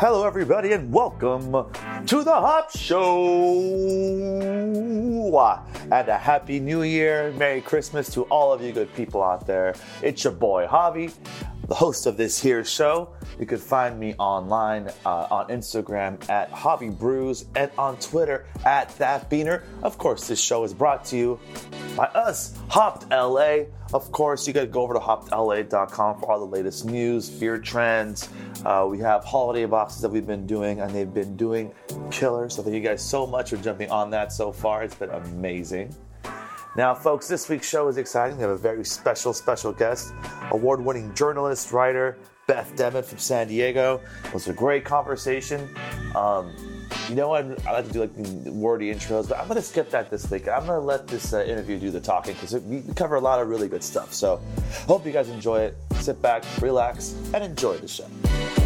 Hello, everybody, and welcome to the Hop Show. And a happy new year. Merry Christmas to all of you good people out there. It's your boy, Javi, the host of this here show. You can find me online uh, on Instagram at Hobby Brews and on Twitter at That Beaner. Of course, this show is brought to you by us, Hopped LA. Of course, you got to go over to hoppedla.com for all the latest news, beer trends. Uh, we have holiday boxes that we've been doing, and they've been doing killer. So, thank you guys so much for jumping on that so far. It's been amazing. Now, folks, this week's show is exciting. We have a very special, special guest, award winning journalist, writer, Beth Demmett from San Diego. It was a great conversation. Um, you know what? I like to do like wordy intros, but I'm going to skip that this week. I'm going to let this uh, interview do the talking because we cover a lot of really good stuff. So, hope you guys enjoy it. Sit back, relax, and enjoy the show.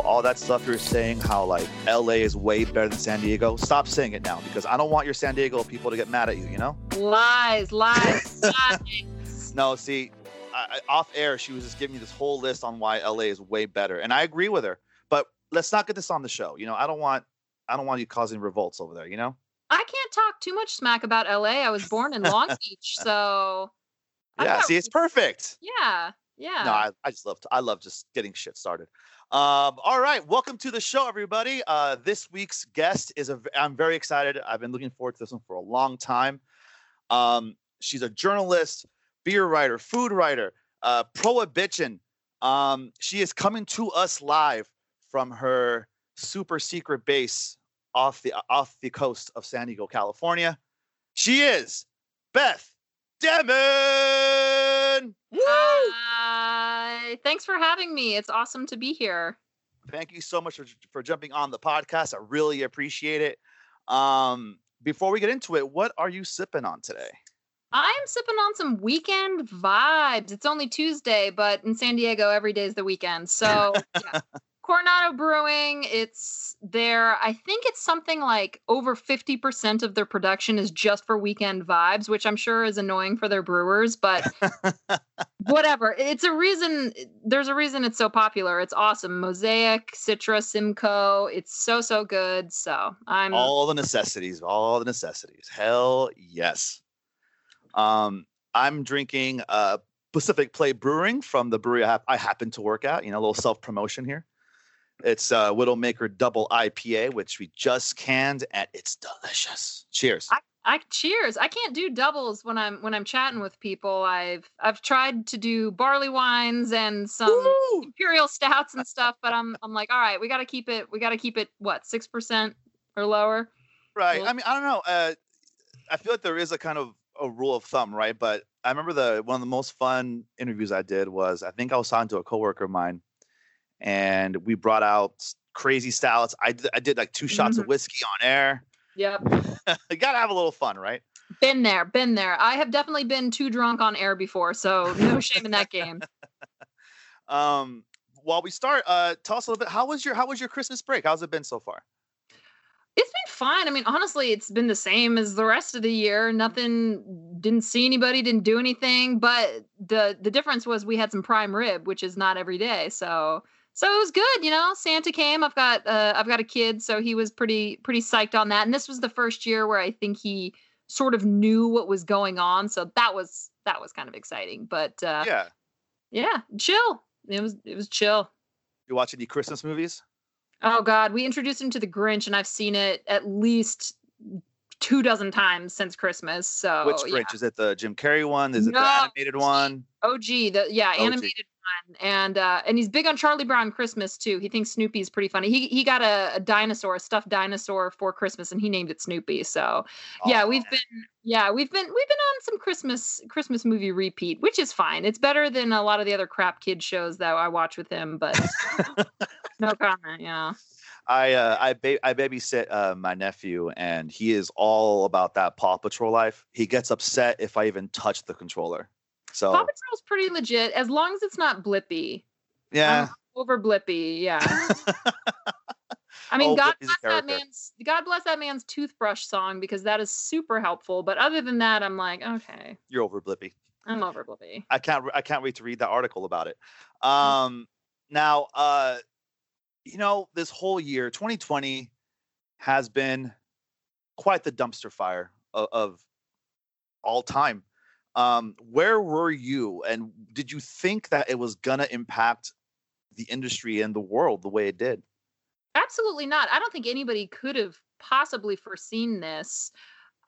All that stuff you're saying, how like LA is way better than San Diego. Stop saying it now because I don't want your San Diego people to get mad at you. You know? Lies, lies, lies. No, see, I, off air, she was just giving me this whole list on why LA is way better, and I agree with her. But let's not get this on the show. You know, I don't want I don't want you causing revolts over there. You know. I can't talk too much smack about LA. I was born in Long Beach, so. Yeah, see, it's perfect. Yeah, yeah. No, I, I just love to, I love just getting shit started. Um, all right, welcome to the show, everybody. Uh, this week's guest is a. I'm very excited. I've been looking forward to this one for a long time. Um, she's a journalist, beer writer, food writer, uh, prohibition. Um, she is coming to us live from her super secret base off the off the coast of San Diego, California. She is Beth Demmett. Hi. Thanks for having me. It's awesome to be here. Thank you so much for, for jumping on the podcast. I really appreciate it. Um, before we get into it, what are you sipping on today? I am sipping on some weekend vibes. It's only Tuesday, but in San Diego, every day is the weekend. So, yeah. Coronado Brewing, it's their, I think it's something like over 50% of their production is just for weekend vibes, which I'm sure is annoying for their brewers, but whatever. It's a reason, there's a reason it's so popular. It's awesome. Mosaic, Citra, Simcoe. It's so, so good. So I'm. All the necessities, all the necessities. Hell yes. Um, I'm drinking uh, Pacific Plate Brewing from the brewery I, ha- I happen to work at. You know, a little self promotion here. It's uh, Widowmaker Double IPA, which we just canned, and it's delicious. Cheers. I, I cheers. I can't do doubles when I'm when I'm chatting with people. I've I've tried to do barley wines and some imperial stouts and stuff, but I'm I'm like, all right, we got to keep it. We got to keep it what six percent or lower. Right. Well, I mean, I don't know. Uh, I feel like there is a kind of a rule of thumb, right? But I remember the one of the most fun interviews I did was I think I was talking to a coworker of mine and we brought out crazy stouts. I did, I did like two shots mm-hmm. of whiskey on air. Yep. you gotta have a little fun, right? Been there, been there. I have definitely been too drunk on air before, so no shame in that game. um, while we start, uh, tell us a little bit. How was your How was your Christmas break? How's it been so far? It's been fine. I mean, honestly, it's been the same as the rest of the year. Nothing. Didn't see anybody. Didn't do anything. But the the difference was we had some prime rib, which is not every day. So so it was good you know santa came i've got uh, i've got a kid so he was pretty pretty psyched on that and this was the first year where i think he sort of knew what was going on so that was that was kind of exciting but uh yeah. yeah chill it was it was chill. You watch any christmas movies? Oh god we introduced him to the grinch and i've seen it at least two dozen times since christmas so which grinch? yeah. is it the jim carrey one? Is it no, the animated one? Og the yeah OG. Animated and uh, and he's big on Charlie Brown Christmas too. He thinks Snoopy's pretty funny. He he got a, a dinosaur, a stuffed dinosaur for Christmas, and he named it Snoopy. So yeah, we've been yeah we've been we've been on some Christmas Christmas movie repeat, which is fine. It's better than a lot of the other crap kid shows that I watch with him. But no comment. Yeah. I uh, I ba- I babysit uh, my nephew, and he is all about that Paw Patrol life. He gets upset if I even touch the controller. So Paw Patrol's pretty legit as long as it's not Blippi. Yeah. Um, over Blippi, yeah. I mean, oh, God bless that man's God bless that man's toothbrush song because that is super helpful. But other than that, I'm like, okay. You're over Blippi. I'm over Blippi. I can't I can't wait to read that article about it. Mm. Um now uh you know, this whole year, 2020 has been quite the dumpster fire of, of all time. Um, where were you, and did you think that it was gonna impact the industry and the world the way it did? Absolutely not. I don't think anybody could have possibly foreseen this.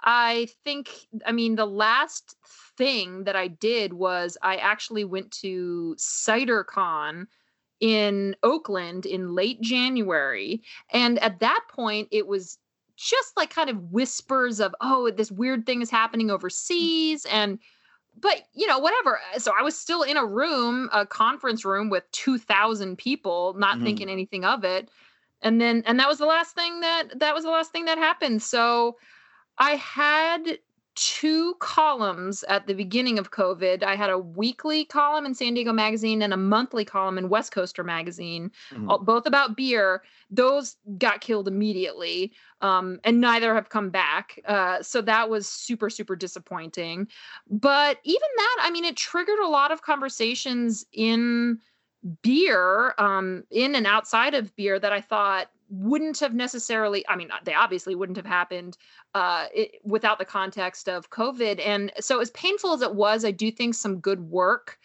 I think, I mean, the last thing that I did was I actually went to CiderCon in Oakland in late January. And at that point, it was just like kind of whispers of, oh, this weird thing is happening overseas. And, but you know, whatever. So I was still in a room, a conference room with 2,000 people, not mm-hmm. thinking anything of it. And then, and that was the last thing that, that was the last thing that happened. So I had two columns at the beginning of COVID. I had a weekly column in San Diego Magazine and a monthly column in West Coaster Magazine, mm-hmm. both about beer. Those got killed immediately, um, and neither have come back. Uh, so that was super, super disappointing. But even that, I mean, it triggered a lot of conversations in beer, um, in and outside of beer, that I thought wouldn't have necessarily i mean they obviously wouldn't have happened uh, it, without the context of covid. And so as painful as it was i do think some good work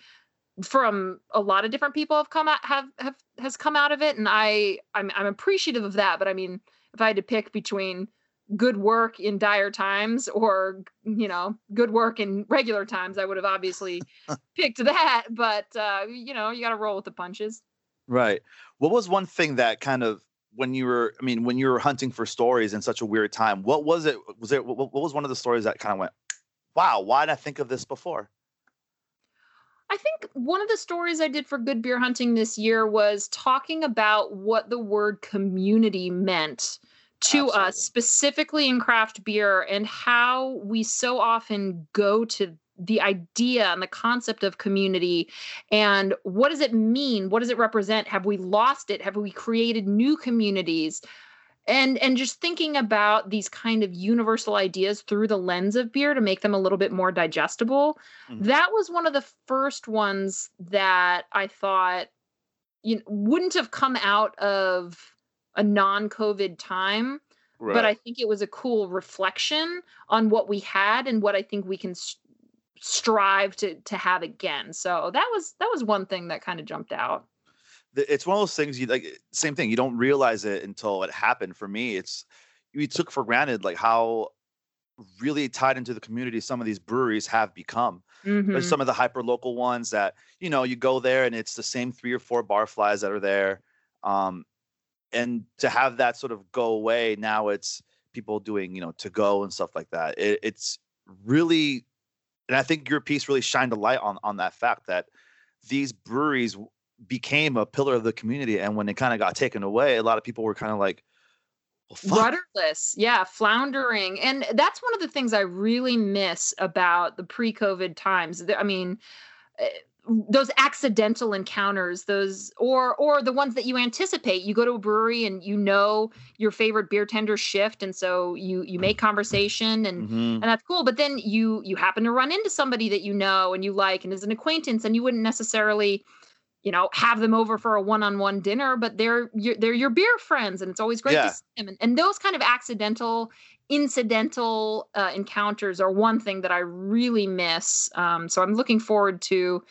from a lot of different people have come out have have has come out of it. And i i'm, I'm appreciative of that. But i mean if i had to pick between good work in dire times or you know good work in regular times i would have obviously picked that. But uh you know you got to roll with the punches. Right. What was one thing that kind of when you were i mean when you were hunting for stories in such a weird time what was it was it what, was one of the stories that kind of went wow why did i think of this before I think one of the stories I did for Good Beer Hunting this year was talking about what the word community meant to Absolutely. us, specifically in craft beer, and how we so often go to the idea and the concept of community. And what does it mean? What does it represent? Have we lost it? Have we created new communities? And and just thinking about these kind of universal ideas through the lens of beer to make them a little bit more digestible mm-hmm. that was one of the first ones that i thought you know, wouldn't have come out of a non-covid time Right. but I think it was a cool reflection on what we had and what I think we can strive to to have again. So that was that was one thing that kind of jumped out. It's one of those things you like same thing. You don't realize it until it happened. For me, it's we took for granted like how really tied into the community some of these breweries have become. Mm-hmm. There's some of the hyper local ones that you know you go there and it's the same three or four barflies that are there. Um, and to have that sort of go away now it's people doing you know to go and stuff like that it, it's really and I think your piece really shined a light on on that fact that these breweries became a pillar of the community, and when they kind of got taken away, a lot of people were kind of like. Well, rudderless. Yeah floundering. And that's one of the things i really miss about the pre-covid times. I mean eh, those accidental encounters those or or the ones that you anticipate you go to a brewery and you know your favorite beer tender shift and so you you make conversation and mm-hmm. and that's cool but then you you happen to run into somebody that you know and you like and is an acquaintance and you wouldn't necessarily you know have them over for a one-on-one dinner but they're your, they're your beer friends and it's always great yeah. to see them and, and those kind of accidental incidental uh, encounters are one thing that i really miss um, so i'm looking forward to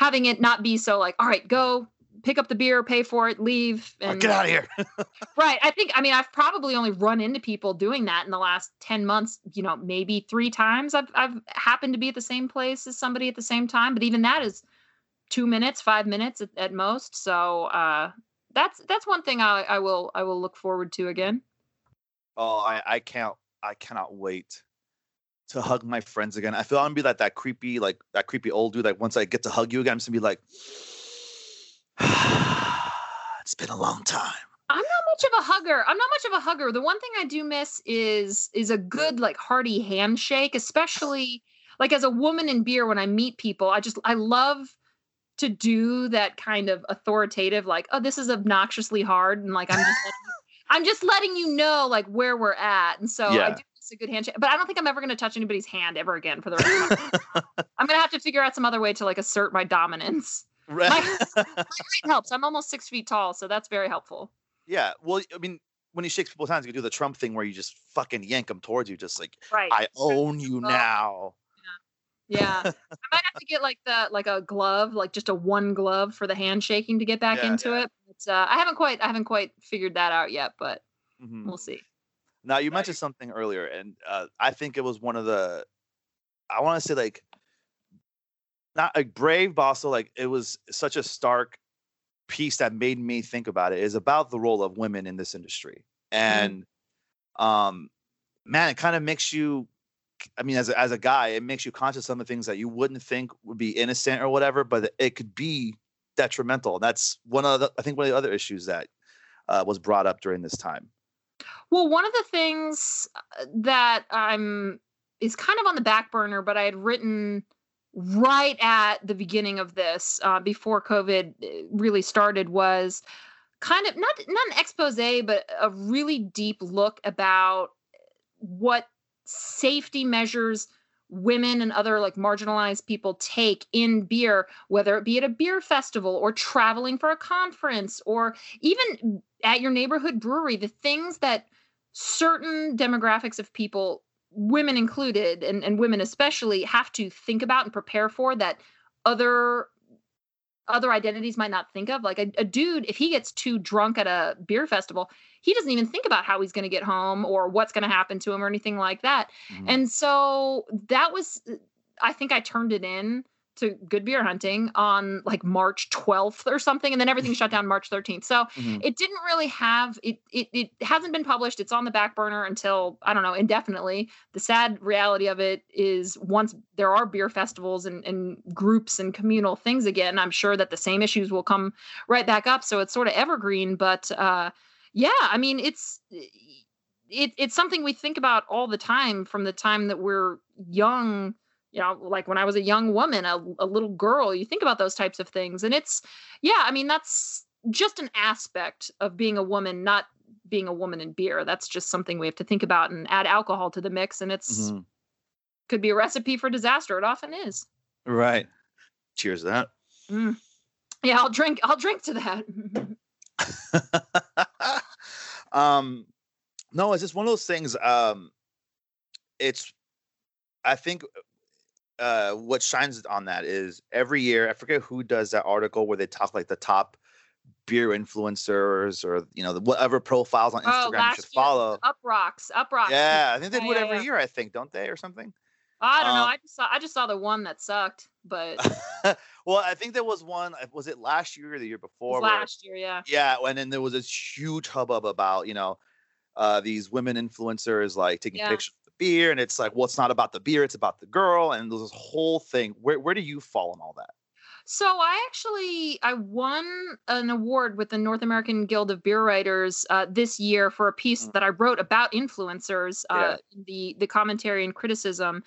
having it not be so like, all right, go pick up the beer, pay for it, leave, and get out of here. right. I think. I mean, I've probably only run into people doing that in the last ten months. You know, maybe three times I've I've happened to be at the same place as somebody at the same time, but even that is two minutes, five minutes at, at most. So uh, that's that's one thing I, I will I will look forward to again. Oh, I I can't I cannot wait to hug my friends again. I feel I'm gonna be like that creepy, like that creepy old dude. Like once I get to hug you again, I'm just gonna be like, it's been a long time. I'm not much of a hugger. I'm not much of a hugger. The one thing I do miss is is a good like hearty handshake, especially like as a woman in beer when I meet people. I just I love to do that kind of authoritative like, oh, this is obnoxiously hard and like I'm just letting, I'm just letting you know like where we're at. And so yeah. I do a good handshake. But I don't think I'm ever going to touch anybody's hand ever again for the rest of my life. I'm going to have to figure out some other way to like assert my dominance. Right. My, my height helps. I'm almost six feet tall, so that's very helpful. yeah. Well, I mean, when you shake people's hands, you can do the Trump thing where you just fucking yank them towards you, just like Right. I own you Well, now. Yeah. yeah. I might have to get like the like a glove, like just a one glove for the handshaking to get back Yeah, into it. But, uh, I haven't quite I haven't quite figured that out yet, but Mhm. we'll see. Now you mentioned something earlier, and uh, I think it was one of the. I want to say like, not like brave, but also like it was such a stark piece that made me think about it. Is about the role of women in this industry, and um, man, it kind of makes you. I mean, as a, as a guy, it makes you conscious of some of the things that you wouldn't think would be innocent or whatever, but it could be detrimental. And that's one of the, I think one of the other issues that uh, was brought up during this time. Well, one of the things uh, that I'm is kind of on the back burner, but I had written right at the beginning of this, uh, before COVID uh, really started, was kind of not not an expose, but a really deep look about what safety measures women and other like marginalized people take in beer whether it be at a beer festival or traveling for a conference or even at your neighborhood brewery the things that certain demographics of people women included and, and women especially have to think about and prepare for that other other identities might not think of. Like a, a dude if he gets too drunk at a beer festival he doesn't even think about how he's going to get home or what's going to happen to him or anything like that. Mhm. and so that was i think i turned it in to good beer hunting on like march 12th or something and then everything shut down march 13th so Mhm. it didn't really have it, it it hasn't been published. It's on the back burner until i don't know indefinitely. The sad reality of it is once there are beer festivals and, and groups and communal things again i'm sure that the same issues will come right back up. So it's sort of evergreen but uh yeah i mean it's it, it's something we think about all the time from the time that we're young you know like when i was a young woman a, a little girl you think about those types of things and it's yeah i mean that's just an aspect of being a woman not being a woman in beer that's just something we have to think about and add alcohol to the mix and it's Mhm. could be a recipe for disaster it often is Right. Cheers to that. Mm. yeah i'll drink i'll drink to that um no it's just one of those things um it's i think uh what shines on that is every year i forget who does that article where they talk like the top beer influencers or you know the whatever profiles on Oh, instagram you should follow up rocks up rocks yeah i think they do it every year i think don't they or something i don't know um, i just saw i just saw the one that sucked but well i think there was one uh, was it last year or the year before last year yeah yeah and then there was this huge hubbub about you know uh these women influencers like taking Yeah. pictures of the beer and it's like well it's not about the beer it's about the girl and there's this whole thing where where do you fall in all that So I actually I won an award with the North American Guild of Beer Writers uh, this year for a piece Mm. that I wrote about influencers, uh, Yeah. the the commentary and criticism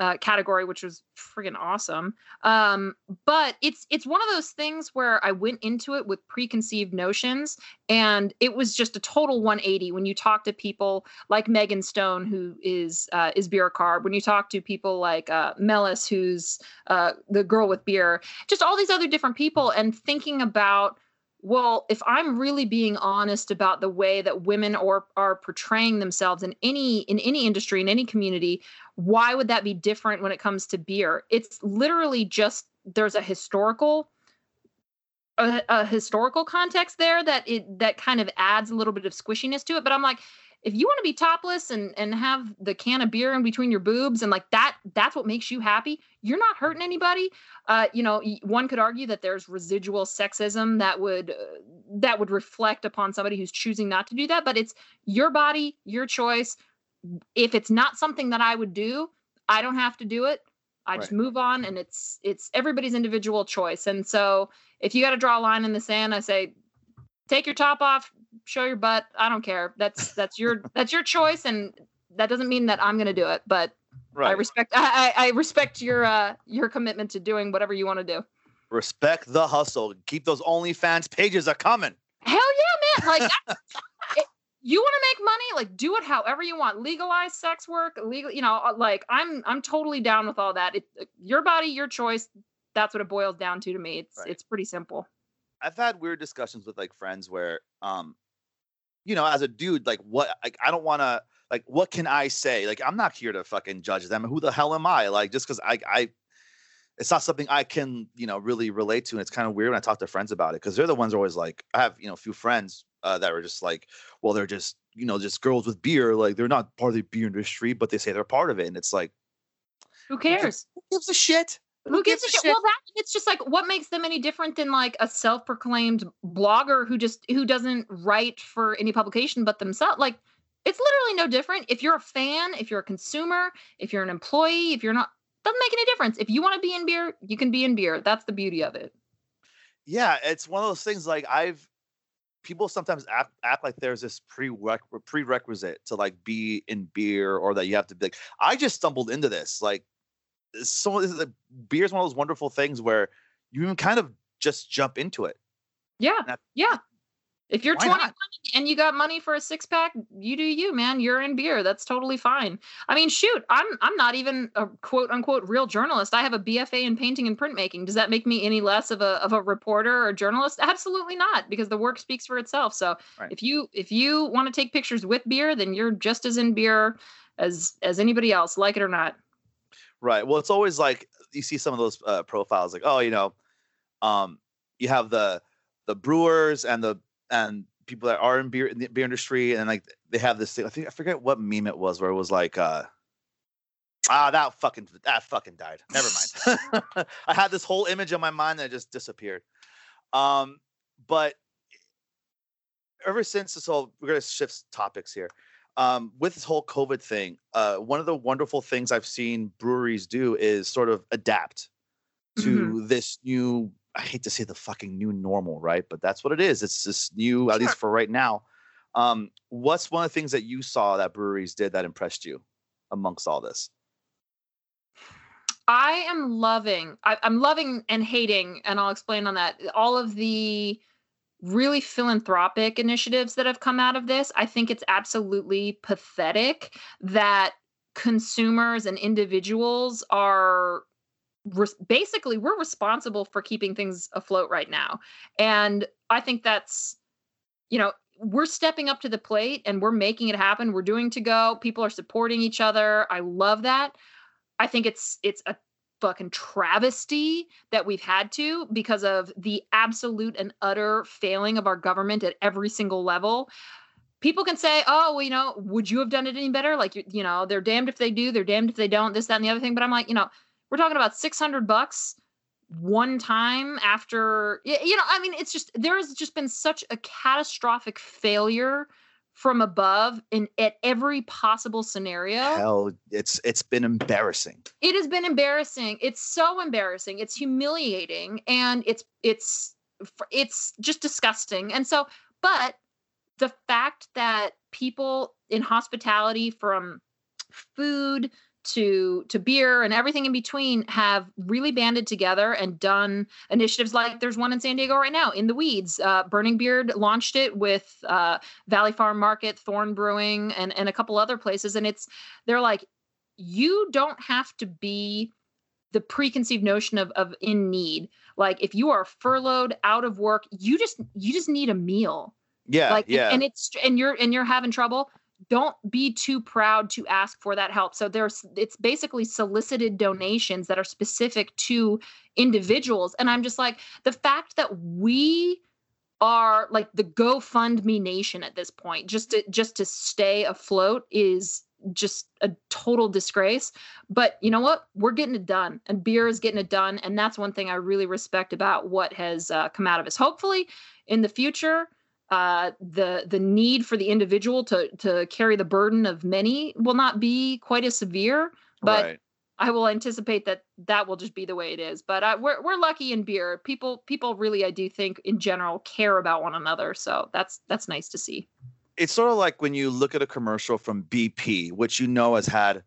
uh, category, which was friggin' awesome. Um, but it's it's one of those things where I went into it with preconceived notions, and it was just a total 180 when you talk to people like Megan Stone, who is uh, is beer carb. When you talk to people like uh, Mellis, who's uh, the girl with beer, just all these other different people, and thinking about well, if I'm really being honest about the way that women are are portraying themselves in any in any industry in any community, why would that be different when it comes to beer? It's literally just there's a historical a, a historical context there that it that kind of adds a little bit of squishiness to it. But I'm like, if you want to be topless and and have the can of beer in between your boobs and like that that's what makes you happy you're not hurting anybody uh you know one could argue that there's residual sexism that would uh, that would reflect upon somebody who's choosing not to do that but it's your body your choice. If it's not something that i would do i don't have to do it. I just move on and it's it's everybody's individual choice. And so if you got to draw a line in the sand i say take your top off show your butt i don't care. That's that's your that's your choice and that doesn't mean that i'm going to do it but i respect I, I I respect your uh your commitment to doing whatever you want to do respect the hustle keep those onlyfans pages a coming. hell yeah man like it, you want to make money like do it however you want legalize sex work legal you know uh, like i'm i'm totally down with all that it, your body your choice that's what it boils down to to me. It's Right. it's pretty simple. I've had weird discussions with like friends where, um, you know, as a dude, like what, like I don't want to, like, what can I say? Like, I'm not here to fucking judge them. Who the hell am I? Like, just because I, I, it's not something I can, you know, really relate to, and it's kind of weird when I talk to friends about it because they're the ones who are always like, I have, you know, a few friends uh, that were just like, well, they're just, you know, just girls with beer, like they're not part of the beer industry, but they say they're part of it, and it's like, Who cares? who gives a shit? Who gives a shit? Well, that it's just like what makes them any different than like a self-proclaimed blogger who just who doesn't write for any publication but themselves. Like it's literally no different. If you're a fan, if you're a consumer, if you're an employee, if you're not, doesn't make any difference. If you want to be in beer, you can be in beer. That's the beauty of it. yeah it's one of those things like i've people sometimes act, act like there's this prereq- prerequisite to like be in beer or that you have to be like i just stumbled into this like so this is a, beer is one of those wonderful things where you can kind of just jump into it Yeah, That- yeah. If you're Why 21 not? and you got money for a six pack, you do you, man. You're in beer. That's totally fine. I mean, shoot, I'm I'm not even a quote unquote real journalist. I have a BFA in painting and printmaking. Does that make me any less of a of a reporter or journalist? Absolutely not, because the work speaks for itself. So Right. if you if you want to take pictures with beer, then you're just as in beer as as anybody else, like it or not. right well it's always like you see some of those uh, profiles like oh you know um you have the the brewers and the and people that are in beer in the beer industry and like they have this thing i think i forget what meme it was where it was like uh ah that fucking that fucking died. Never mind. I had this whole image in my mind that just disappeared. Um but ever since this whole we're gonna shift topics here. Um, with this whole COVID thing, uh, one of the wonderful things I've seen breweries do is sort of adapt to this new. I hate to say the fucking new normal, right? But that's what it is. It's this new, at least for right now. Um, what's one of the things that you saw that breweries did that impressed you amongst all this? I am loving, I, I'm loving and hating, and I'll explain on that. All of the really philanthropic initiatives that have come out of this. I think it's absolutely pathetic that consumers and individuals are res- basically we're responsible for keeping things afloat right now. And I think that's, you know, we're stepping up to the plate and we're making it happen. We're doing to go. People are supporting each other. I love that. I think it's it's a fucking travesty that we've had to because of the absolute and utter failing of our government at every single level. People can say, "Oh, well, you know, would you have done it any better?" Like, you, you know, they're damned if they do, they're damned if they don't. This, that, and the other thing. But I'm like, you know, we're talking about six hundred bucks one time after. You know, I mean, it's just there has just been such a catastrophic failure from above in at every possible scenario. Hell, it's it's been embarrassing. It has been embarrassing. It's so embarrassing. It's humiliating and it's it's it's just disgusting. And so but the fact that people in hospitality from food to to beer and everything in between have really banded together and done initiatives like there's one in San Diego right now in the weeds. Uh, Burning Beard launched it with uh, Valley Farm Market, Thorn Brewing, and and a couple other places. And it's they're like, you don't have to be the preconceived notion of of in need. Like if you are furloughed, out of work, you just you just need a meal Yeah, like and- yeah. and it's and you're and you're having trouble don't be too proud to ask for that help. So there's it's basically solicited donations that are specific to individuals. And i'm just like the fact that we are like the gofundme nation at this point just to just to stay afloat is just a total disgrace. But you know what? We're getting it done and beer is getting it done. And that's one thing i really respect about what has uh, come out of us hopefully in the future uh, the the need for the individual to to carry the burden of many will not be quite as severe. But right. I will anticipate that that will just be the way it is. But uh, we're we're lucky in beer. People people really I do think in general care about one another. So that's that's nice to see. It's sort of like when you look at a commercial from BP, which you know has had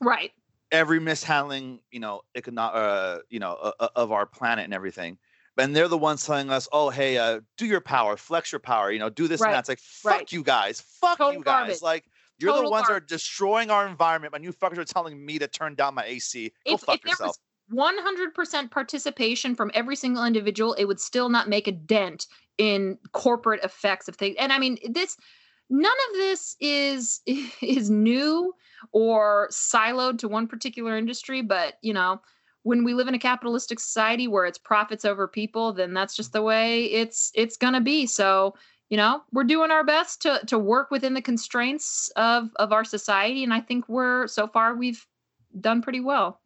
Right. every mishandling, you know, econo- uh, you know, uh, uh, of our planet and everything. And they're the ones telling us, "Oh, hey, uh, do your power, flex your power, you know, do this Right, and that." It's like, "Fuck right. you guys, fuck Total you guys!" garbage. Like, you're the Total ones that are destroying our environment, and you fuckers are telling me to turn down my AC. Go If, fuck if yourself. was 100% participation from every single individual, it would still not make a dent in corporate effects of things. And I mean, this none of this is is new or siloed to one particular industry, but you know, when we live in a capitalistic society where it's profits over people, then that's just the way it's it's going to be. So, you know, we're doing our best to to work within the constraints of of our society and I think we're so far we've done pretty well.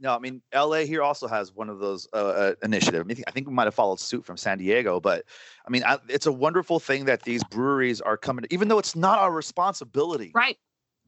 No, I mean LA here also has one of those uh, uh, initiatives. I, mean, I think we might have followed suit from San Diego, but I mean, I, it's a wonderful thing that these breweries are coming, even though it's not our responsibility. Right.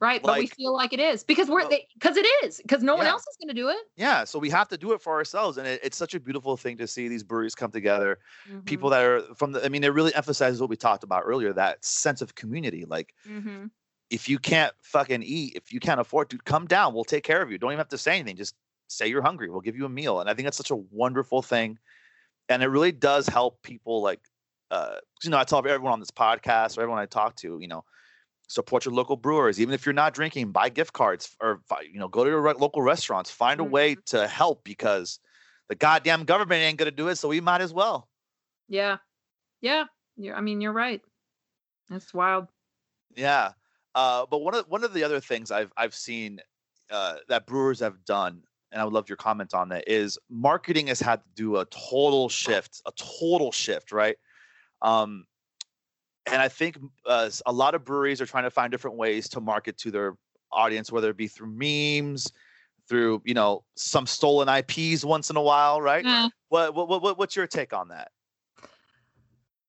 Right, like, but we feel like it is because we're because it is because no yeah. one else is going to do it. Yeah, so we have to do it for ourselves, and it, it's such a beautiful thing to see these breweries come together. Mm-hmm. People that are from the, I mean, it really emphasizes what we talked about earlier that sense of community. Like, mm-hmm. if you can't fucking eat, if you can't afford to, come down. We'll take care of you. Don't even have to say anything. Just say you're hungry. We'll give you a meal. And I think that's such a wonderful thing. And it really does help people like, uh, you know, I tell everyone on this podcast or everyone I talk to, you know, support your local brewers. Even if you're not drinking, buy gift cards or, you know, go to your local restaurants, find a way mm-hmm. to help because the goddamn government ain't going to do it. So we might as well. Yeah. Yeah. You're, I mean, you're right. That's wild. Yeah. Uh, but one of one of the other things I've I've seen uh, that brewers have done and I would love your comment on that, is marketing has had to do a total shift, a total shift, right? Um, and I think uh, a lot of breweries are trying to find different ways to market to their audience, whether it be through memes, through you know some stolen IPs once in a while, right? Mm. What, what what what's your take on that?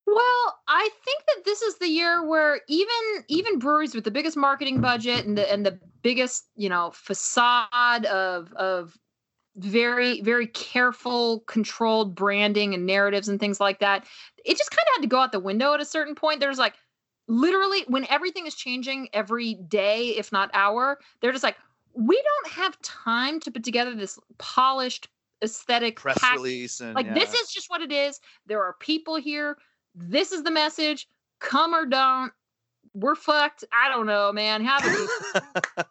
Well, I think that this is the year where even even breweries with the biggest marketing budget and the and the biggest, you know, facade of of very very careful controlled branding and narratives and things like that it just kind of had to go out the window at a certain point there's like literally when everything is changing every day if not hour they're just like we don't have time to put together this polished aesthetic press pack. release and like yeah. this is just what it is there are people here this is the message. Come or don't. We're fucked. I don't know, man. How do we?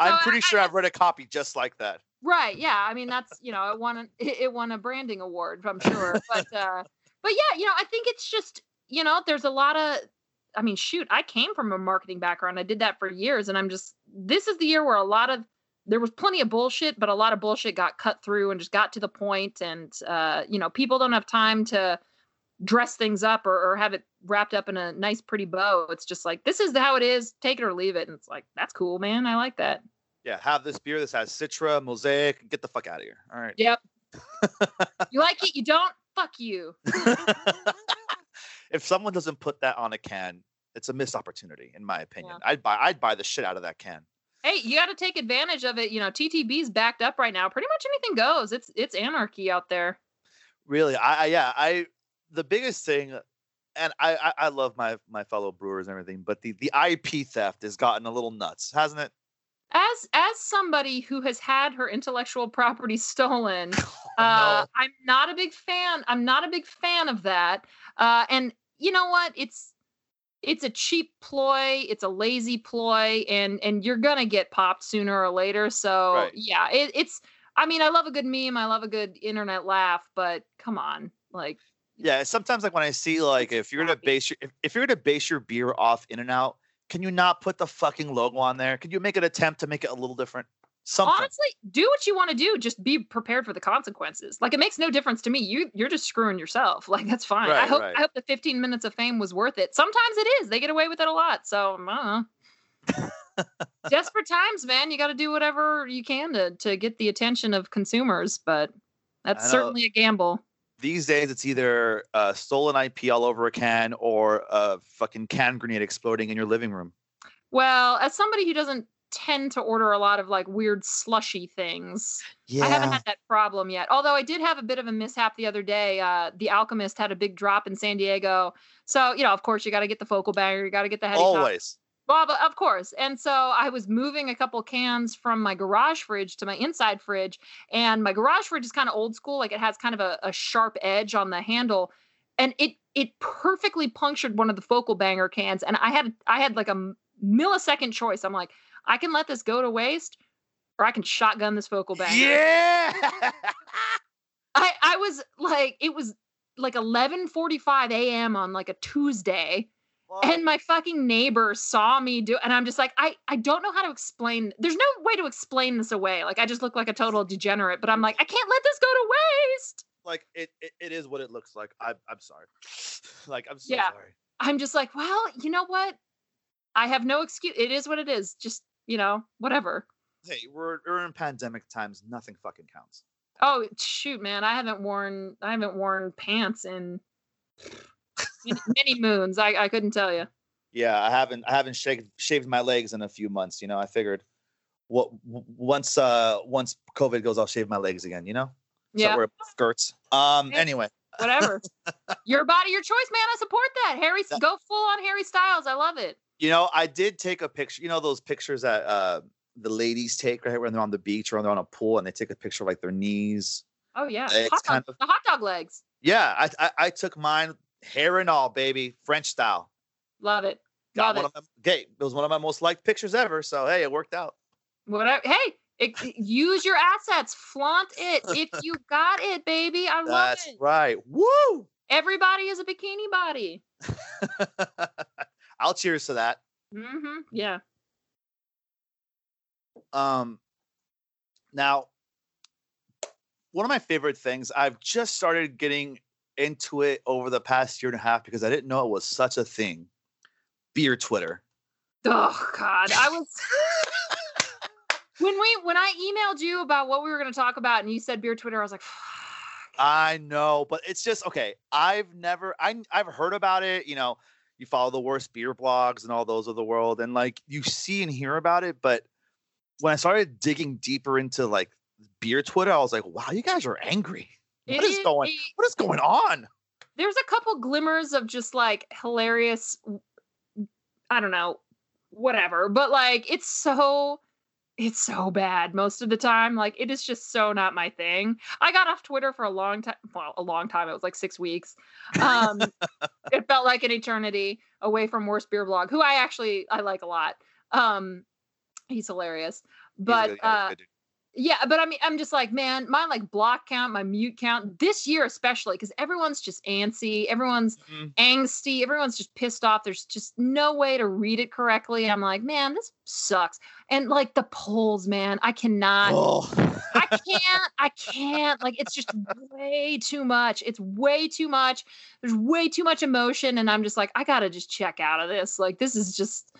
I'm pretty I, sure I, have read a copy just like that. Right. Yeah. I mean, that's you know, it won a, it won a branding award. I'm sure. But uh, but yeah, you know, I think it's just you know, there's a lot of. I mean, shoot, I came from a marketing background. I did that for years, and I'm just. This is the year where a lot of there was plenty of bullshit, but a lot of bullshit got cut through and just got to the point, and uh, you know, people don't have time to dress things up or, or have it wrapped up in a nice pretty bow it's just like this is how it is take it or leave it and it's like that's cool man i like that yeah have this beer this has citra mosaic get the fuck out of here. All right. Yep. You like it you don't fuck you. If someone doesn't put that on a can it's a missed opportunity in my opinion. Yeah. i'd buy i'd buy the shit out of that can. Hey you got to take advantage of it. You know ttb's backed up right now. Pretty much anything goes. It's it's anarchy out there. Really? I, I yeah i the biggest thing, and I, I, I love my my fellow brewers and everything, but the the IP theft has gotten a little nuts, hasn't it? As as somebody who has had her intellectual property stolen, oh, uh, I'm not a big fan. I'm not a big fan of that. Uh, and you know what? It's it's a cheap ploy. It's a lazy ploy, and and you're gonna get popped sooner or later. So right. yeah, it, it's. I mean, I love a good meme. I love a good internet laugh, but come on, like yeah, sometimes like when I see like if you're gonna base your if, if you're gonna base your beer off in and out, can you not put the fucking logo on there? Can you make an attempt to make it a little different? Something. Honestly, do what you want to do. Just be prepared for the consequences. Like it makes no difference to me. You you're just screwing yourself. Like that's fine. Right, I hope right. I hope the 15 minutes of fame was worth it. Sometimes it is. They get away with it a lot. So I Desperate times, man. You got to do whatever you can to to get the attention of consumers. But that's certainly a gamble these days it's either a stolen IP all over a can or a fucking can grenade exploding in your living room. Well, as somebody who doesn't tend to order a lot of like weird slushy things. Yeah. I haven't had that problem yet. Although I did have a bit of a mishap the other day. Uh, the Alchemist had a big drop in San Diego. So, you know, of course, you got to get the focal banger, you got to get the heady Always. Well, of course. And so I was moving a couple cans from my garage fridge to my inside fridge. And my garage fridge is kind of old school. Like it has kind of a, a sharp edge on the handle. And it it perfectly punctured one of the focal banger cans. And I had I had like a millisecond choice. I'm like, I can let this go to waste, or I can shotgun this focal bag. Yeah. I I was like, it was like 11:45 a.m. on like a Tuesday, and my fucking neighbor saw me do, and I'm just like, I I don't know how to explain. There's no way to explain this away. Like I just look like a total degenerate, but I'm like, I can't let this go to waste. like it, it, it is what it looks like. I, I'm sorry. Like I'm so Yeah. sorry. I'm just like, well, you know what? I have no excuse. It is what it is. Just you know, whatever. Hey, we're we're in pandemic times. Nothing fucking counts. Oh shoot, man! I haven't worn I haven't worn pants in many, moons. I I couldn't tell you. Yeah, I haven't I haven't shaved shaved my legs in a few months. You know, I figured, what once uh once COVID goes, I'll shave my legs again. You know, so Yeah, wear skirts. Um. Anyway, whatever. your body, your choice, man. I support that. Harry, That- go full on Harry Styles. I love it. you know, I did take a picture. You know those pictures that uh the ladies take right when they're on the beach or when they're on a pool and they take a picture of like their knees. Oh yeah, hot dog, kind of- the hot dog legs. Yeah, I, I I took mine hair and all, baby, French style. Love it. Got Love one it. of my, okay, it was one of my most liked pictures ever. So hey, it worked out. Whatever. Hey, it, use your assets. Flaunt it if you got it, baby. I love That's it. right. Woo! Everybody is a bikini body. I'll cheers to that. hmm Yeah. Um, now, one of my favorite things, I've just started getting into it over the past year and a half because I didn't know it was such a thing. Beer Twitter. Oh God, I was when we when I emailed you about what we were going to talk about, and you said beer Twitter. I was like, I know, but it's just okay. I've never, I, I've heard about it. You know, you follow the worst beer blogs and all those of the world, and like you see and hear about it. But when I started digging deeper into like beer Twitter, I was like, wow, you guys are angry. What is going? What is going on? there's a couple glimmers of just like hilarious i don't know whatever but like it's so it's so bad most of the time like it is just so not my thing i got off twitter for a long time well a long time it was like six weeks um it felt like an eternity away from worst beer blog who i actually i like a lot um he's hilarious but good guy, uh. Yeah, but I mean, I'm just like, man, my like block count, my mute count this year, especially because everyone's just antsy, everyone's Mhm. angsty, everyone's just pissed off. There's just no way to read it correctly. I'm like, man, this sucks. And like the polls, man, I cannot, Oh. I can't, I can't. Like, it's just way too much. It's way too much. There's way too much emotion. And I'm just like, I gotta just check out of this. Like, this is just.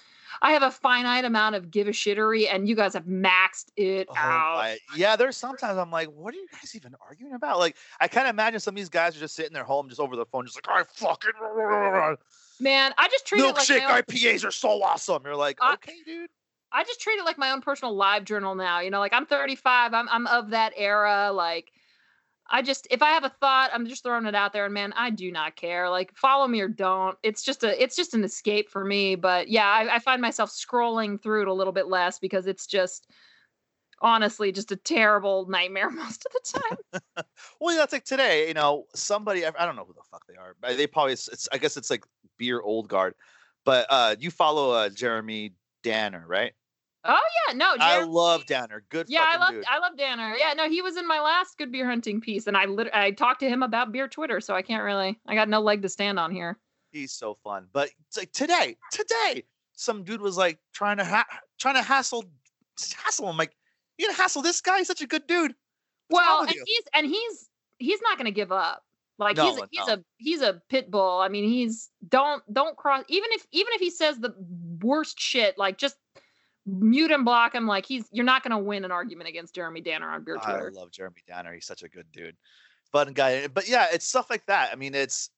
I have a finite amount of give a shittery, and you guys have maxed it Oh out. my- yeah, there's sometimes I'm like, what are you guys even arguing about? Like, I kind of imagine some of these guys are just sitting there home, just over the phone, just like, I fucking Man, I just treat it like milkshake my own, IPAs are so awesome. You're like, I- okay, dude. I just treat it like my own personal live journal now. You know, like I'm 35, I'm I'm of that era. Like I just if I have a thought, I'm just throwing it out there and man, I do not care. Like follow me or don't. It's just a it's just an escape for me. But yeah, I, I find myself scrolling through it a little bit less because it's just honestly just a terrible nightmare most of the time. Well, that's like today. You know, somebody I don't know who the fuck they are. They probably it's, it's I guess it's like beer old guard. But uh you follow uh Jeremy Danner, right? Oh yeah, no, I love Danner. Good Yeah, I love dude. I love Danner. Yeah, no, he was in my last good beer hunting piece, and I lit- I talked to him about beer Twitter, so I can't really I got no leg to stand on here. He's so fun. But like today, today, some dude was like trying to ha- trying to hassle hassle him. Like, you gonna hassle this guy? He's such a good dude. What's well, and you? he's and he's he's not going to give up. Like he's No, a, he's no. a he's a pit bull. I mean, he's don't don't cross even if even if he says the worst shit, like just mute and block him. Like he's you're not going to win an argument against Jeremy Danner on beer Twitter. I love Jeremy Danner. He's such a good dude, fun guy. But yeah, it's stuff like that. I mean, it's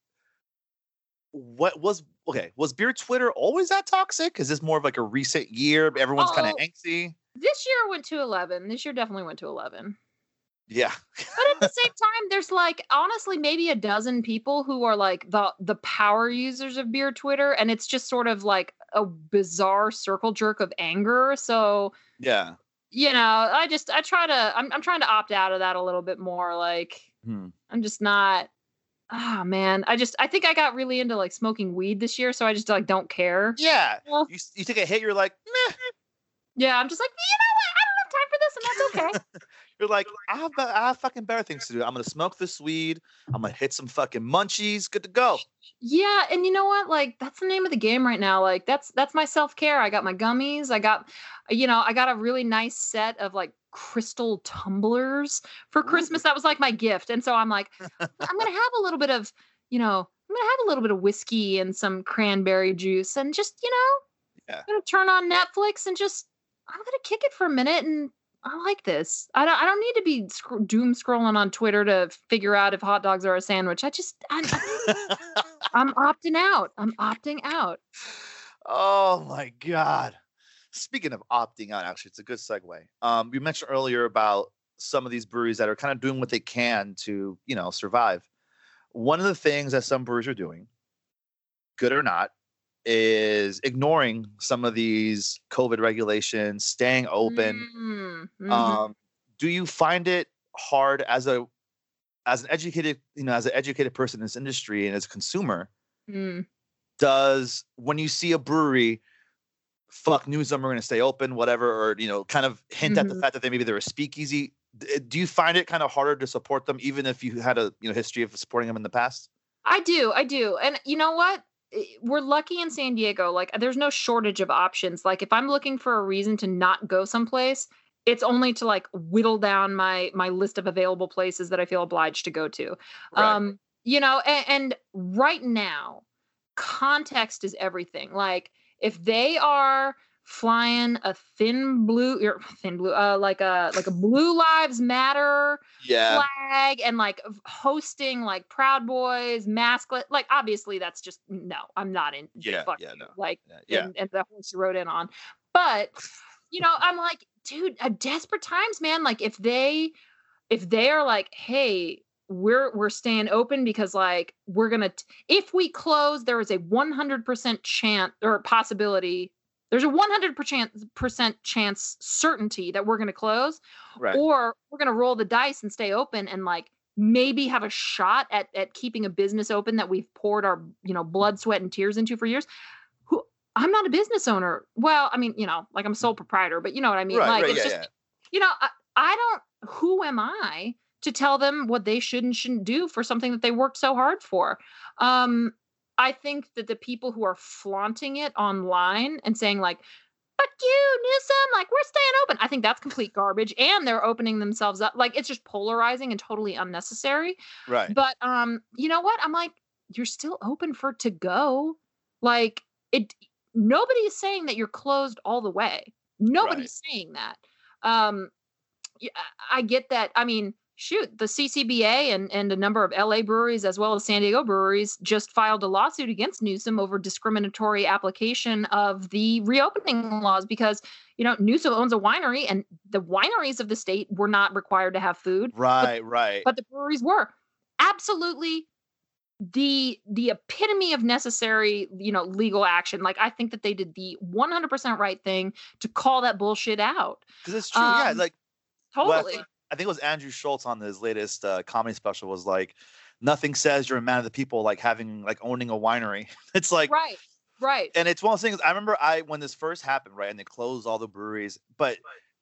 what was okay. Was beer Twitter always that toxic? Is this more of like a recent year? Everyone's kind of Oh. angsty. This year went to eleven. This year definitely went to eleven. Yeah, but at the same time there's like honestly maybe a dozen people who are like the the power users of beer twitter and it's just sort of like a bizarre circle jerk of anger so yeah. you know i just i try to i'm, I'm trying to opt out of that a little bit more like Hmm. i'm just not ah man i just i think i got really into like smoking weed this year so i just like don't care Yeah. Well- You, you take a hit, you're like, meh. yeah i'm just like you know what i don't have time for this and that's okay. You're like, I have, I have fucking better things to do. I'm gonna smoke this weed. I'm gonna hit some fucking munchies. Good to go. Yeah, and you know what? Like that's the name of the game right now. Like that's that's my self care. I got my gummies. I got, you know, I got a really nice set of like crystal tumblers for Christmas. That was like my gift, and so I'm like, I'm gonna have a little bit of, you know, I'm gonna have a little bit of whiskey and some cranberry juice, and just you know, Yeah. I'm gonna turn on Netflix and just I'm gonna kick it for a minute and. I like this. I don't. I don't need to be sc- doom scrolling on Twitter to figure out if hot dogs are a sandwich. I just. I'm, I'm opting out. I'm opting out. oh my god. Speaking of opting out, actually, it's a good segue. Um, you mentioned earlier about some of these breweries that are kind of doing what they can to, you know, survive. One of the things that some breweries are doing, good or not, is ignoring some of these COVID regulations, staying open. Mm, mhm. Um, do you find it hard as a as an educated, you know, as an educated person in this industry and as a consumer, Mm. does when you see a brewery fuck Newsom, we're going to stay open, whatever, or you know, kind of hint at the Mhm. fact that they maybe they're a speakeasy. Do you find it kind of harder to support them, even if you had a you know history of supporting them in the past? I do, I do. And you know what? I- We're lucky in San Diego. Like there's no shortage of options. Like if I'm looking for a reason to not go someplace, it's only to like whittle down my my list of available places that I feel obliged to go to. Right. Um, you know, and, and right now, context is everything. Like if they are flying a thin blue or thin blue uh like a like a blue lives matter Yeah, flag and like hosting like Proud Boys, Masklet. Like obviously that's just no, I'm not in. Yeah, yeah, no, Like yeah, and, and the horse you rode in on. But you know, I'm like, dude, uh, desperate times, man. Like if they if they are like, hey, we're we're staying open because like we're gonna t- if we close, there is a 100% chance or possibility. There's a 100% chance certainty that we're gonna close right. or we're going to roll the dice and stay open and like maybe have a shot at at keeping a business open that we've poured our you know blood sweat and tears into for years who i'm not a business owner well i mean you know like i'm a sole proprietor but you know what i mean right, like right, it's yeah, just yeah. you know I, I don't who am i to tell them what they should and shouldn't do for something that they worked so hard for um i think that the people who are flaunting it online and saying like fuck you newsom like we're staying open i think that's complete garbage and they're opening themselves up like it's just polarizing and totally unnecessary. Right. but um you know what? I'm like you're still open for to go. Like it nobody is saying that you're closed all the way. Nobody's saying that. Um I get that. I mean shoot the ccba and and a number of la breweries as well as san diego breweries just filed a lawsuit against newsom over discriminatory application of the reopening laws because you know newsom owns a winery and the wineries of the state were not required to have food Right, right. but the breweries were absolutely the the epitome of necessary you know legal action like i think that they did the 100% right thing to call that bullshit out Because it's true. yeah, um, like totally think- I think it was Andrew Schulz on his latest uh, comedy special was like, nothing says you're a man of the people like having like owning a winery. It's like, right right and it's one of those things. I remember I when this first happened, right, and they closed all the breweries, but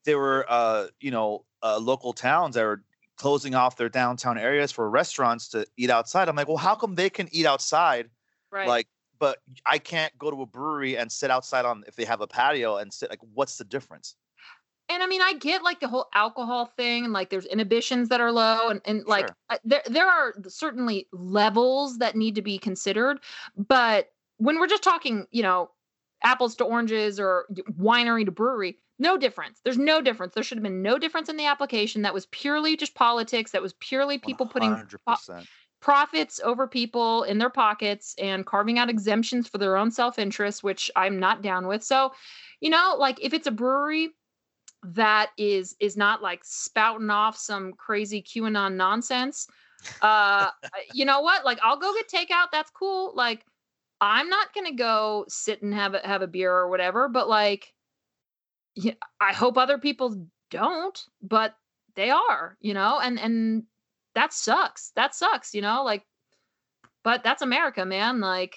there were uh, you know uh, local towns that were closing off their downtown areas for restaurants to eat outside. I'm like, well, how come they can eat outside, right like, but I can't go to a brewery and sit outside on if they have a patio and sit? Like, what's the difference? And I mean, I get like the whole alcohol thing, and like there's inhibitions that are low, and, and like Sure. uh, there there are certainly levels that need to be considered, but when we're just talking, you know, apples to oranges or winery to brewery, no difference. There's no difference. There should have been no difference in the application. That was purely just politics. That was purely people putting po- profits over people in their pockets and carving out exemptions for their own self-interest which i'm not down with so you know like if it's a brewery that is is not like spouting off some crazy qanon nonsense. Uh you know what? Like i'll go get takeout. That's cool. Like i'm not gonna go sit and have a have a beer or whatever but like yeah, i hope other people don't but they are you know? And and that sucks. That sucks you know? Like but that's america man. Like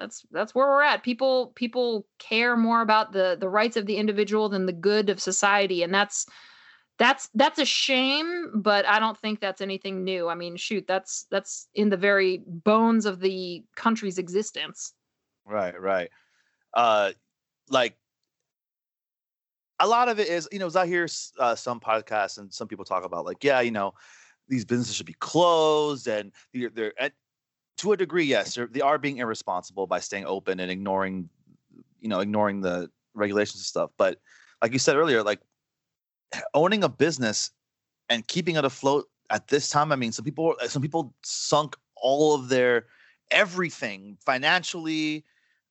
that's that's where we're at people people care more about the the rights of the individual than the good of society and that's that's that's a shame, but I don't think that's anything new. I mean, shoot, that's that's in the very bones of the country's existence. Right, right. Uh, like a lot of it is, you know, as I hear uh, some podcasts and some people talk about, like, yeah, you know, these businesses should be closed, and they're, they're to a degree, yes, they are being irresponsible by staying open and ignoring, you know, ignoring the regulations and stuff. But like you said earlier, like owning a business and keeping it afloat at this time, I mean, some people, some people sunk all of their everything financially,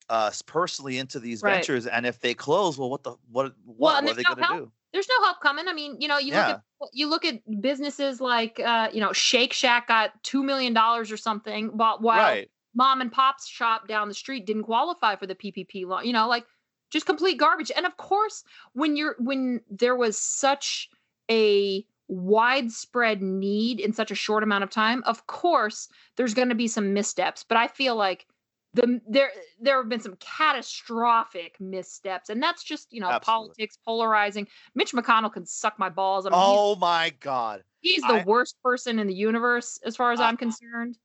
uh, personally into these right. ventures, and if they close, well, what the what what, well, what are they going to do? There's no help coming. I mean, you know, you yeah. look at you look at businesses like uh, you know Shake Shack got two million dollars or something, while while right. mom and pop's shop down the street didn't qualify for the PPP loan. You know, like just complete garbage. And of course, when you're when there was such a widespread need in such a short amount of time, of course, there's going to be some missteps. But I feel like the there there have been some catastrophic missteps and that's just you know Absolutely. politics polarizing mitch mcconnell can suck my balls I mean, oh my god he's the I, worst person in the universe as far as I, am concerned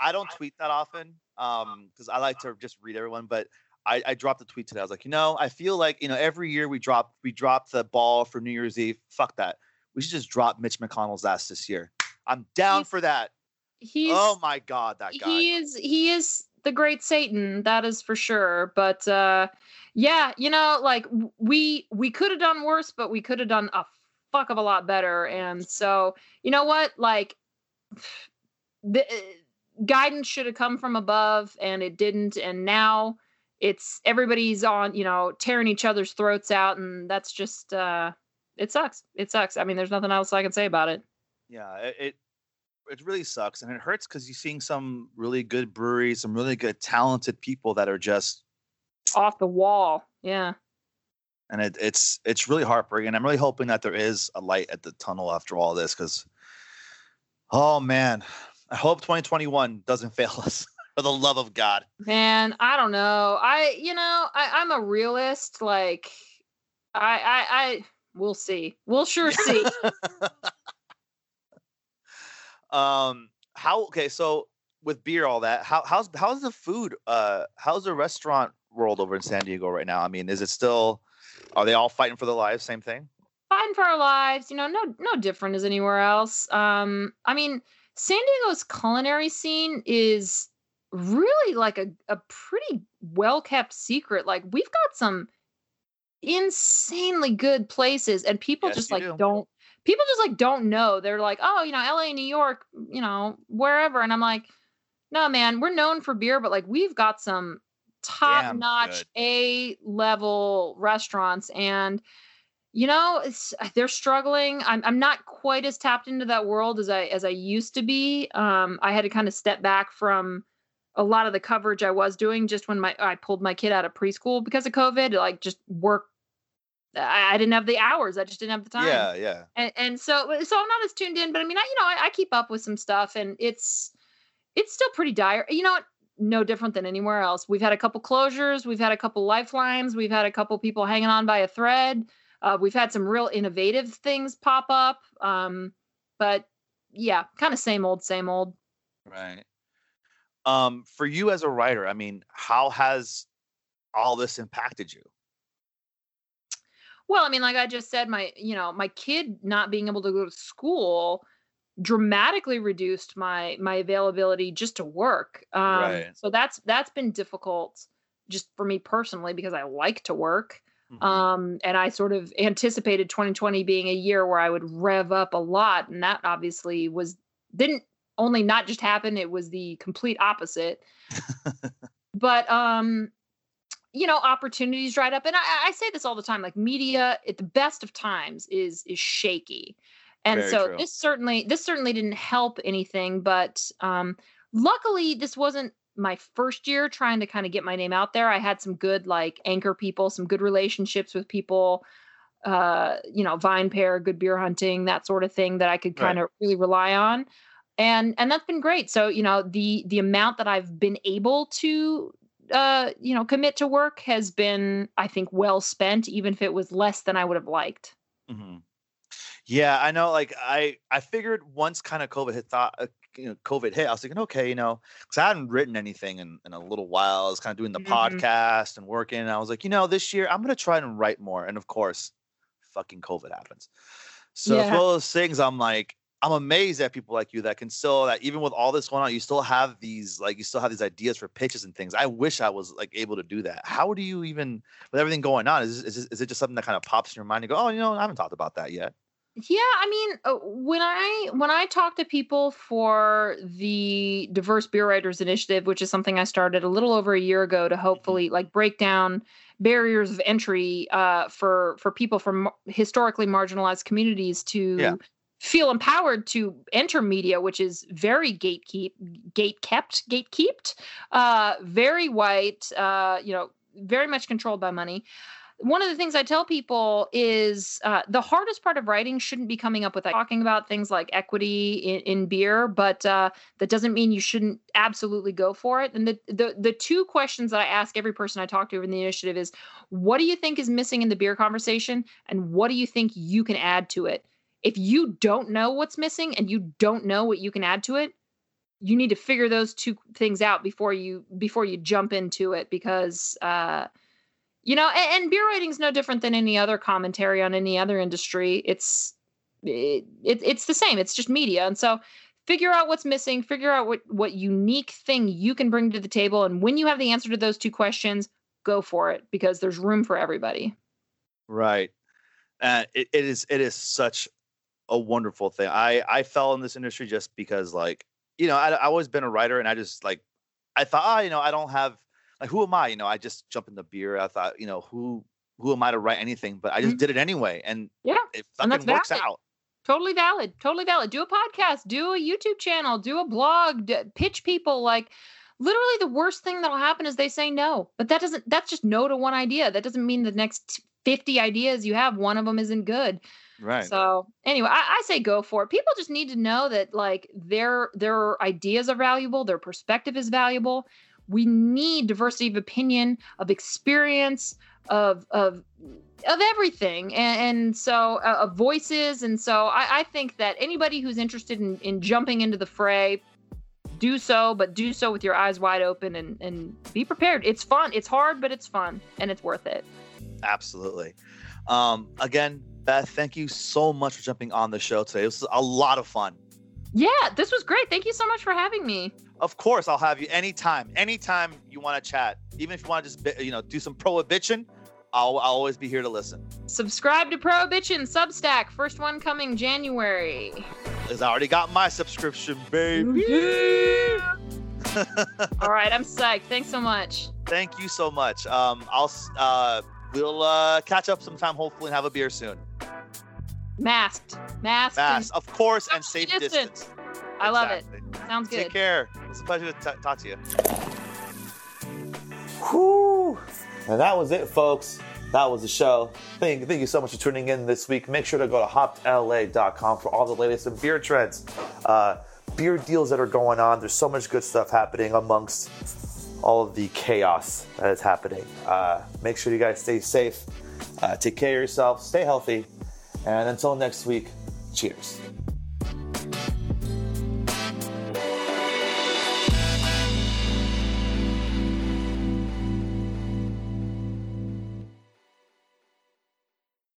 i don't tweet that often um because i like to just read everyone but I, I dropped a tweet today. I was like, you know, I feel like you know every year we drop we drop the ball for New Year's Eve. Fuck that. We should just drop Mitch McConnell's ass this year. I'm down he's, for that. He's oh my god, that guy. He is he is the great Satan, that is for sure. But uh, yeah, you know, like we we could have done worse, but we could have done a fuck of a lot better. And so, you know what? Like the uh, guidance should have come from above, and it didn't. And now it's everybody's on, you know, tearing each other's throats out, and that's just uh, it sucks. It sucks. I mean, there's nothing else I can say about it. Yeah, it it really sucks and it hurts because you're seeing some really good breweries, some really good talented people that are just off the wall. Yeah. And it, it's it's really heartbreaking. I'm really hoping that there is a light at the tunnel after all this because oh man, I hope 2021 doesn't fail us. For the love of God. Man, I don't know. I you know, I, I'm a realist. Like I I I we'll see. We'll sure see. Um, how okay? So with beer, all that, how how's how's the food? Uh, how's the restaurant world over in San Diego right now? I mean, is it still? Are they all fighting for their lives? Same thing. Fighting for our lives, you know, no no different as anywhere else. Um, I mean, San Diego's culinary scene is really like a, a pretty well kept secret. Like we've got some insanely good places and people yes, just like do. not people just like don't know. They're like, oh, you know, LA, New York, you know, wherever. And I'm like, no, man, we're known for beer, but like we've got some top notch A level restaurants. And, you know, it's, they're struggling. I'm, I'm not quite as tapped into that world as I, as I used to be. Um, I had to kind of step back from, a lot of the coverage I was doing just when my I pulled my kid out of preschool because of COVID, like just work I, I, didn't have the hours. I just didn't have the time. Yeah, yeah. And, and so, so I'm not as tuned in. But I mean, I, you know, I, I keep up with some stuff, and it's it's still pretty dire. You know, no different than anywhere else. We've had a couple closures. We've had a couple lifelines. We've had a couple people hanging on by a thread. Uh, we've had some real innovative things pop up. Um, but yeah, kind of same old, same old. Right. Um, for you as a writer, I mean, how has all this impacted you? Well, I mean, like I just said, my you know my kid not being able to go to school dramatically reduced my my availability just to work. Um, right. So that's that's been difficult just for me personally because I like to work. Mm-hmm. Um, and I sort of anticipated 2020 being a year where I would rev up a lot, and that obviously was didn't only not just happen; it was the complete opposite. but um, you know opportunities dried up. And I, I, say this all the time like media at the best of times is is shaky. And Very so true. this certainly this certainly didn't help anything but um luckily this wasn't my first year trying to kind of get my name out there. I had some good like anchor people some good relationships with people uh you know VinePair good beer hunting that sort of thing that i could kind right. of really rely on. And and that's been great. So you know the the amount that i've been able to uh, you know, commit to work has been, I think, well spent, even if it was less than I would have liked. Mm-hmm. Yeah, I know. Like I, I figured once kind of COVID hit, thought uh, you know, COVID hit, I was thinking, okay, you know, because I hadn't written anything in, in a little while. I was kind of doing the mm-hmm. podcast and working. And I was like, you know, this year I'm gonna try and write more. And of course, fucking COVID happens. So yeah. it's one of those things. I'm like, I'm amazed at people like you that can still that even with all this going on, you still have these like you still have these ideas for pitches and things. I wish I was like able to do that. How do you even with everything going on? Is is, is it just something that kind of pops in your mind? You go, oh, you know, I haven't talked about that yet. Yeah, I mean, uh, when I when I talk to people for the Diverse Beer Writers Initiative, which is something I started a little over a year ago to mm-hmm. hopefully like break down barriers of entry uh, for for people from historically marginalized communities to yeah. Feel empowered to enter media, which is very gatekeep gate kept gate uh, very white, uh, you know, very much controlled by money one of the things I tell people is uh, the hardest part of writing shouldn't be coming up with like, talking about things like equity in, in beer, but uh, that doesn't mean you shouldn't absolutely go for it. And the, the the two questions that I ask every person I talk to in the initiative is, what do you think is missing in the beer conversation, and what do you think you can add to it? If you don't know what's missing and you don't know what you can add to it, you need to figure those two things out before you before you jump into it because. Uh, you know and, and beer writing is no different than any other commentary on any other industry. It's it, it, it's the same. It's just media. And so figure out what's missing figure out what what unique thing you can bring to the table. And when you have the answer to those two questions go for it because there's room for everybody. Right. Uh, it, it is it is such a wonderful thing i i fell in this industry just because like you know I, I always been a writer and i just like i thought oh you know i don't have like who am I? You know, I just jump in the beer. I thought, you know, who who am I to write anything? But I just mm-hmm. did it anyway, and yeah, it fucking and works valid. out. Totally valid. Totally valid. Do a podcast. Do a YouTube channel. Do a blog. Pitch people. Like literally, the worst thing that'll happen is they say no. But that doesn't. That's just no to one idea. That doesn't mean the next fifty ideas you have, one of them isn't good. Right. So anyway, I, I, say go for it. People just need to know that like their their ideas are valuable, their perspective is valuable we need diversity of opinion, of experience, of of of everything, and, and so uh, of voices. And so I, I think that anybody who's interested in, in jumping into the fray, do so, but do so with your eyes wide open and and be prepared. It's fun. It's hard, but it's fun, and it's worth it. Absolutely. Um, again, Beth, thank you so much for jumping on the show today. This was a lot of fun. Yeah, this was great. Thank you so much for having me. Of course, I'll have you anytime. Anytime you want to chat, even if you want to just you know do some prohibition, I'll, I'll always be here to listen. Subscribe to Prohibition Substack. First one coming January. Cause I already got my subscription, baby. All right, I'm psyched. Thanks so much. Thank you so much. Um, I'll uh, we'll uh, catch up sometime, hopefully, and have a beer soon. Masked. Masked. Masked, of course, and safe distance. distance. I love it. Sounds good. Take care. It's a pleasure to t- talk to you. Whew. And that was it, folks. That was the show. Thank, thank you so much for tuning in this week. Make sure to go to hoppedla.com for all the latest in beer trends, uh, beer deals that are going on. There's so much good stuff happening amongst all of the chaos that is happening. Uh, make sure you guys stay safe, uh, take care of yourself, stay healthy, and until next week, cheers.